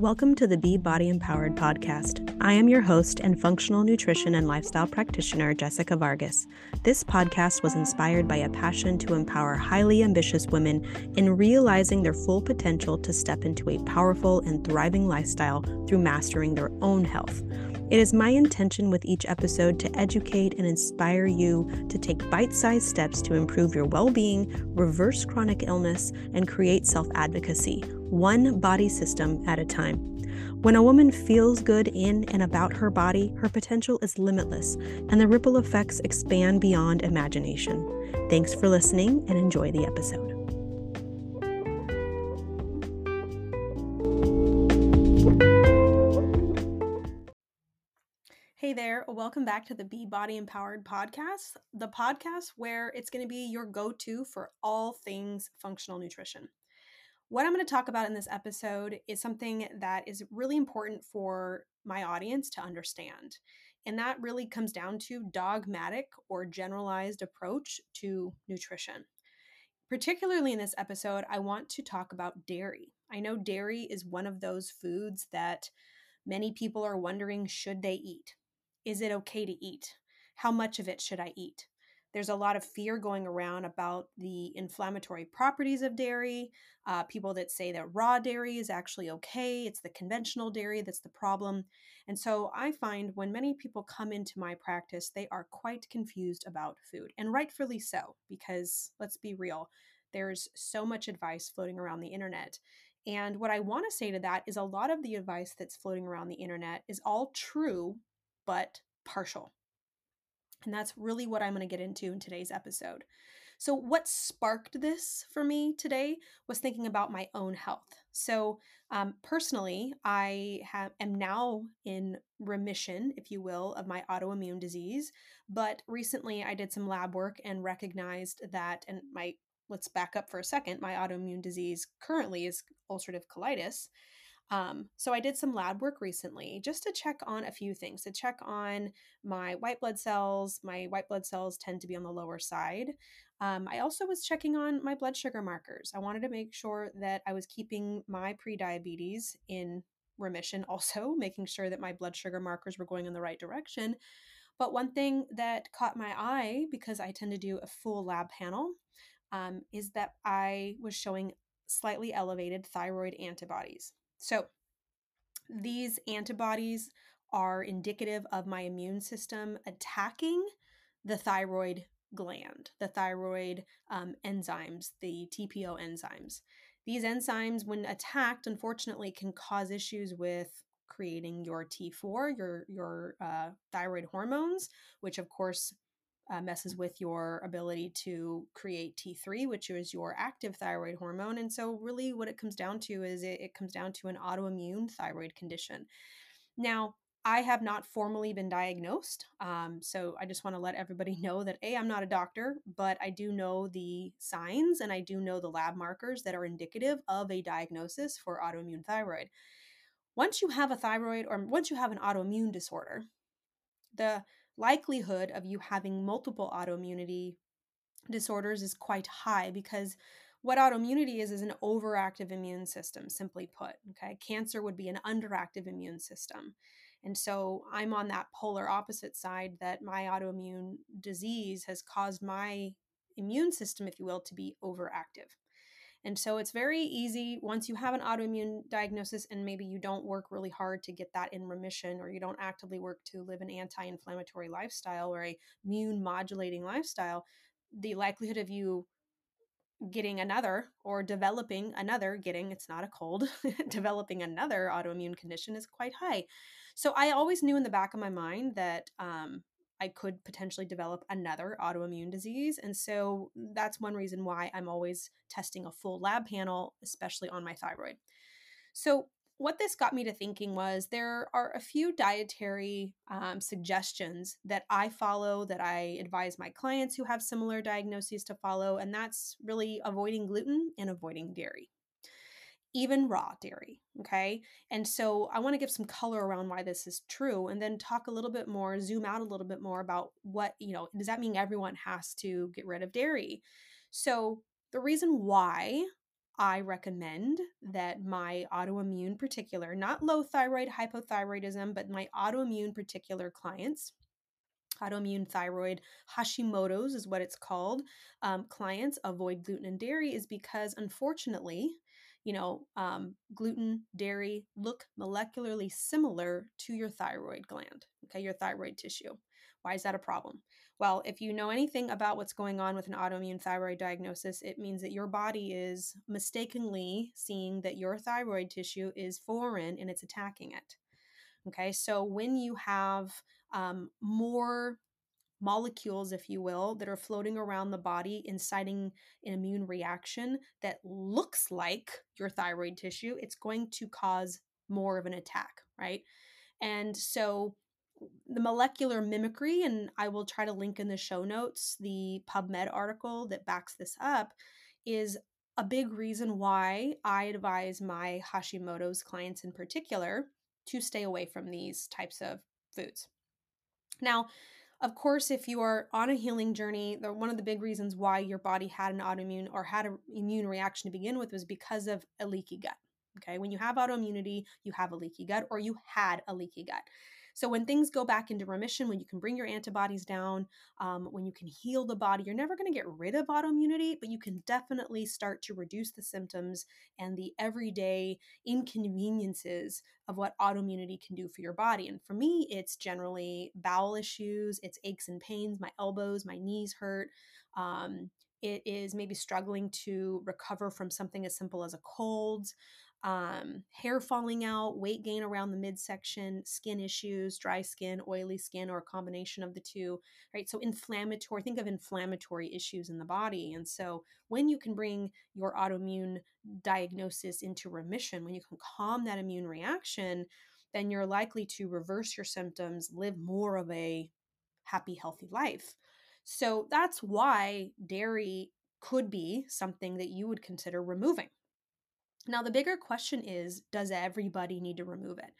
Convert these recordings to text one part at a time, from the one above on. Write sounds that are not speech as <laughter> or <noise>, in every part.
Welcome to the Be Body Empowered podcast. I am your host and functional nutrition and lifestyle practitioner, Jessica Vargas. This podcast was inspired by a passion to empower highly ambitious women in realizing their full potential to step into a powerful and thriving lifestyle through mastering their own health. It is my intention with each episode to educate and inspire you to take bite sized steps to improve your well being, reverse chronic illness, and create self advocacy, one body system at a time. When a woman feels good in and about her body, her potential is limitless, and the ripple effects expand beyond imagination. Thanks for listening and enjoy the episode. Hey there, welcome back to the Be Body Empowered podcast, the podcast where it's going to be your go to for all things functional nutrition. What I'm going to talk about in this episode is something that is really important for my audience to understand. And that really comes down to dogmatic or generalized approach to nutrition. Particularly in this episode, I want to talk about dairy. I know dairy is one of those foods that many people are wondering should they eat is it okay to eat? How much of it should I eat? There's a lot of fear going around about the inflammatory properties of dairy. Uh, people that say that raw dairy is actually okay, it's the conventional dairy that's the problem. And so I find when many people come into my practice, they are quite confused about food, and rightfully so, because let's be real, there's so much advice floating around the internet. And what I want to say to that is a lot of the advice that's floating around the internet is all true but partial. And that's really what I'm going to get into in today's episode. So, what sparked this for me today was thinking about my own health. So, um, personally, I am now in remission, if you will, of my autoimmune disease. But recently, I did some lab work and recognized that, and my let's back up for a second. My autoimmune disease currently is ulcerative colitis. Um, so I did some lab work recently just to check on a few things, to check on my white blood cells. My white blood cells tend to be on the lower side. Um, I also was checking on my blood sugar markers. I wanted to make sure that I was keeping my prediabetes in remission, <laughs> also making sure that my blood sugar markers were going in the right direction. But one thing that caught my eye, because I tend to do a full lab panel, um, is that I was showing slightly elevated thyroid antibodies. So, these antibodies are indicative of my immune system attacking the thyroid gland, the thyroid um, enzymes, the TPO enzymes. These enzymes, when attacked, unfortunately, can cause issues with creating your T4, your your uh, thyroid hormones, which of course uh, messes with your ability to create T3, which is your active thyroid hormone. And so, really, what it comes down to is it, it comes down to an autoimmune thyroid condition. Now, I have not formally been diagnosed. Um, so I just want to let everybody <laughs> know that A, I'm not a doctor, but I do know the signs and I do know the lab markers that are indicative of a diagnosis for autoimmune thyroid. Once you have a thyroid or once you have an autoimmune disorder, the likelihood of you having multiple autoimmunity disorders is quite high because what autoimmunity is is an overactive immune system simply put okay? Cancer would be an underactive immune system. And so i'm on that polar opposite side that my autoimmune disease has caused my immune system if you will to be overactive and so it's very easy once you have an autoimmune diagnosis and maybe you don't work really hard to get that in remission or you don't actively work to live an anti inflammatory lifestyle or a immune modulating lifestyle, the likelihood of you getting another or developing another getting it's not a cold <laughs> developing another autoimmune condition is quite high. So i always knew in the back of my mind that um, I could potentially develop another autoimmune disease. And so that's one reason why I'm always testing a full lab panel, especially on my thyroid. So, what this got me to thinking was there are a few dietary um, suggestions that I follow, that I advise my clients who have similar diagnoses to follow, and that's really avoiding gluten and avoiding dairy even raw dairy. Okay. And so I want to give some color around why this is true and then talk a little bit more, zoom out a little bit more about what, you know, does that mean everyone has to get rid of dairy? So the reason why I recommend that my autoimmune particular, not low thyroid hypothyroidism, but my autoimmune particular clients, autoimmune thyroid Hashimoto's is what it's called, um, clients avoid gluten and dairy is because unfortunately, you know, um, gluten, dairy look molecularly similar to your thyroid gland, okay, your thyroid tissue. Why is that a problem? Well, if you know anything about what's going on with an autoimmune thyroid diagnosis, it means that your body is mistakenly seeing that your thyroid tissue is foreign and it's attacking it. Okay, so when you have um, more molecules, if you will, that are floating around the body, inciting an immune reaction that looks like your thyroid tissue, it's going to cause more of an attack, right? And so the molecular mimicry, and I will try to link in the show notes the PubMed article that backs this up, is a big reason why I advise my Hashimoto's clients in particular to stay away from these types of foods. Now, of course, if you are on a healing journey, the, one of the big reasons why your body had an autoimmune or had an immune reaction to begin with was because of a leaky gut. Okay, when you have autoimmunity, you have a leaky gut or you had a leaky gut. So when things go back into remission, when you can bring your antibodies down, um, when you can heal the body, you're never going to get rid of autoimmunity, but you can definitely start to reduce the symptoms and the everyday inconveniences of what autoimmunity can do for your body. And for me, it's generally bowel issues, it's aches and pains, my elbows, my knees hurt. Um, it is maybe struggling to recover from something as simple as a cold um, hair falling out, weight gain around the midsection, skin issues, dry skin, oily skin, or a combination of the two, right? So, inflammatory, think of inflammatory issues in the body. And so, when you can bring your autoimmune diagnosis into remission, when you can calm that immune reaction, then you're likely to reverse your symptoms, live more of a happy, healthy life. So, that's why dairy could be something that you would consider removing now, the bigger question is does everybody need to remove it?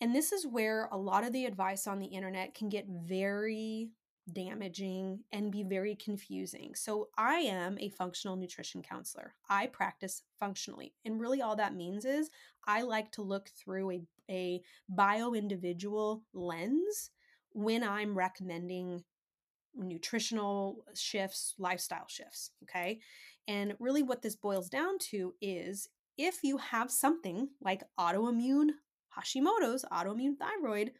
And this is where a lot of the advice on the internet can get very damaging and be very confusing. So, I am a functional nutrition counselor. I practice functionally. And really, all that means is I like to look through a, a bio individual lens when I'm recommending nutritional shifts, lifestyle shifts. Okay. And really, what this boils down to is if you have something like autoimmune Hashimoto's, autoimmune thyroid,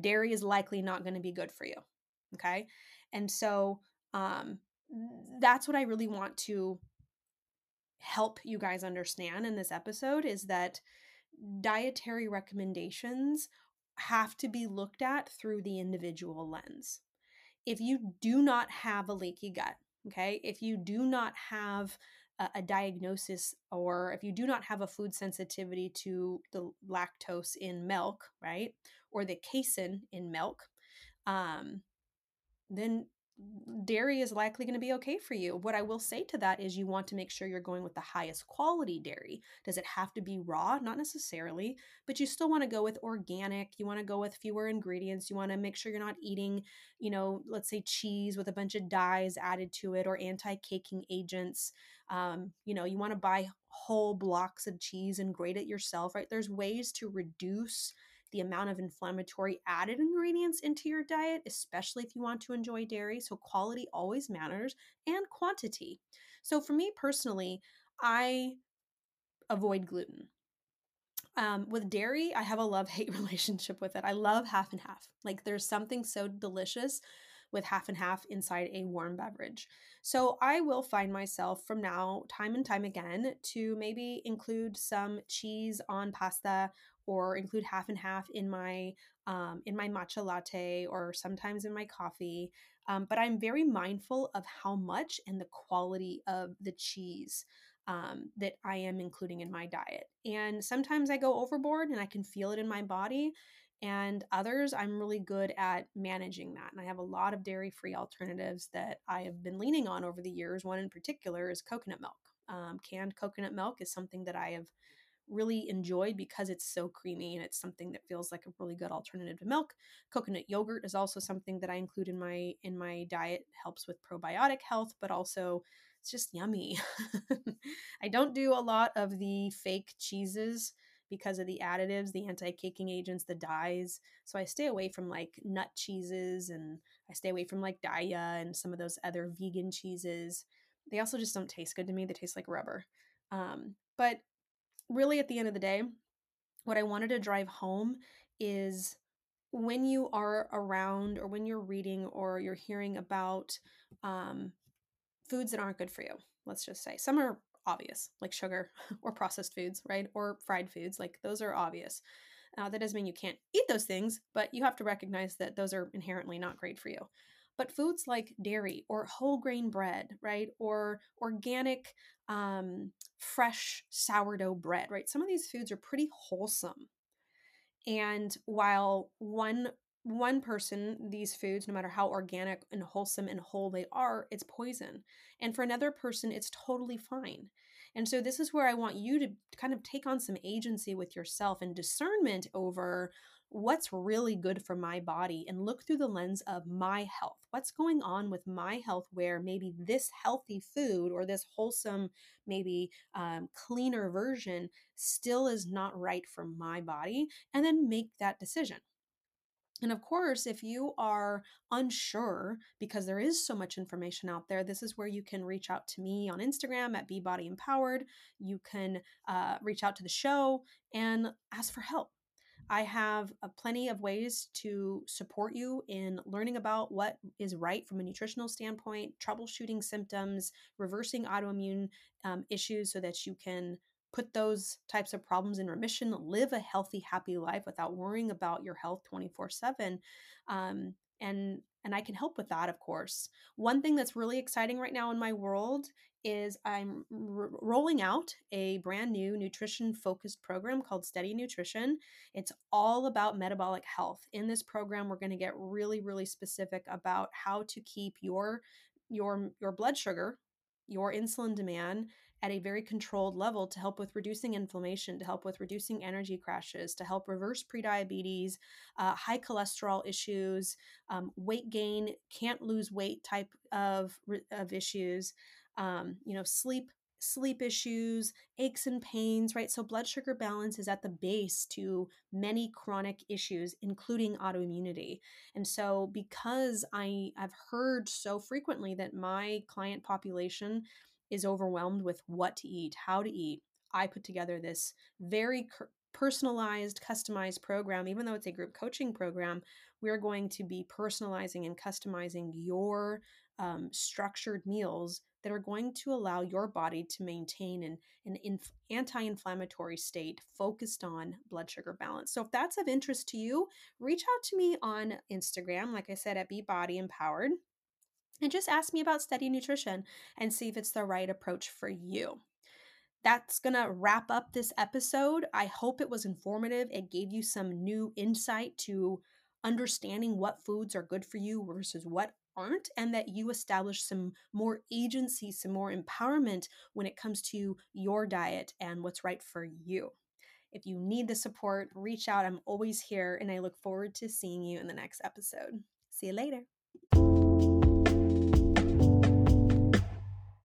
dairy is likely not going to be good for you. Okay. And so um, that's what I really want to help you guys understand in this episode is that dietary recommendations have to be looked at through the individual lens. If you do not have a leaky gut, okay, if you do not have a, diagnosis or if you do not have a food sensitivity to the lactose in milk, right, or the casein in milk, um, then dairy is likely going to be okay for you. What I will say to that is you want to make sure you're going with the highest quality dairy. Does it have to be raw? Not necessarily, but you still want to go with organic. You want to go with fewer ingredients. You want to make sure you're not eating, you know, let's say cheese with a bunch of dyes added to it or anti-caking agents. Um, you know, you want to buy whole blocks of cheese and grate it yourself, right? There's ways to reduce the amount of inflammatory added ingredients into your diet, especially if you want to enjoy dairy. So, quality always matters and quantity. So, for me personally, I avoid gluten. Um, with dairy, I have a love hate <laughs> relationship with it. I love half and half. Like, there's something so delicious with half and half inside a warm beverage. So I will find myself from now, time and time again, to maybe include some cheese on pasta or include half and half in my um, in my matcha latte or sometimes in my coffee. Um, but I'm very mindful of how much and the quality of the cheese um, that I am including in my diet. And sometimes I go overboard and I can feel it in my body. And others, I'm really good at managing that. And I have a lot of dairy free alternatives that I have been leaning on over the years. One in particular is coconut milk. Um, canned coconut milk is something that I have really enjoyed because it's so creamy and it's something that feels like a really good alternative to milk. Coconut yogurt is also something that I include in my in my diet helps with probiotic health but also it's just yummy. <laughs> I don't do a lot of the fake cheeses because of the additives, the anti caking agents, the dyes. So I stay away from like nut cheeses and I stay away from like Daiya and some of those other vegan cheeses. They also just don't taste good to me. They taste like rubber. Um, but really, at the end of the day, what I wanted to drive home is when you are around or when you're reading or you're hearing about um, foods that aren't good for you, let's just say some are obvious, like sugar <laughs> or processed foods, right? Or fried foods, like those are obvious. Uh, that doesn't mean you can't eat those things, but you have to recognize that those are inherently not great for you. But foods like dairy or whole grain bread, right? Or organic, um, fresh sourdough bread, right? Some of these foods are pretty wholesome. And while one one person these foods no matter how organic and wholesome and whole they are it's poison and for another person it's totally fine and so this is where i want you to kind of take on some agency with yourself and discernment over what's really good for my body and look through the lens of my health what's going on with my health where maybe this healthy food or this wholesome maybe um, cleaner version still is not right for my body and then make that decision and of course, if you are unsure because there is so much information out there, this is where you can reach out to me on Instagram at BeBodyEmpowered. You can uh, reach out to the show and ask for help. I have uh, plenty of ways to support you in learning about what is right from a nutritional standpoint, troubleshooting symptoms, reversing autoimmune um, issues so that you can put those types of problems in remission, live a healthy, happy life without worrying about your health 24 7. Um, and and I can help with that, of course. One thing that's really exciting right now in my world is I'm r- rolling out a brand new nutrition focused program called Steady Nutrition. It's all about metabolic health. In this program, we're going to get really, really specific about how to keep your your your blood sugar, your insulin demand at a very controlled level to help with reducing inflammation, to help with reducing energy crashes, to help reverse prediabetes, uh, high cholesterol issues, um, weight gain, can't lose weight type of, of issues, um, you know, sleep sleep issues, aches and pains, right? So blood sugar balance is at the base to many chronic issues, including autoimmunity. And so because I I've heard so frequently that my client population is overwhelmed with what to eat, how to eat, I put together this very personalized, customized program. Even though it's a group coaching program, we're going to be personalizing and customizing your um, structured meals that are going to allow your body to maintain an, an inf- anti inflammatory state focused on blood sugar balance. So, if that's of interest to you, reach out to me on Instagram, like I said, at Be Body Empowered and just ask me about steady nutrition and see if it's the right approach for you. That's going to wrap up this episode. I hope it was informative. It gave you some new insight to understanding what foods are good for you versus what aren't, and that you establish some more agency, some more empowerment when it comes to your diet and what's right for you. If you need the support, reach out. I'm always here, and I look forward to seeing you in the next episode. See you later.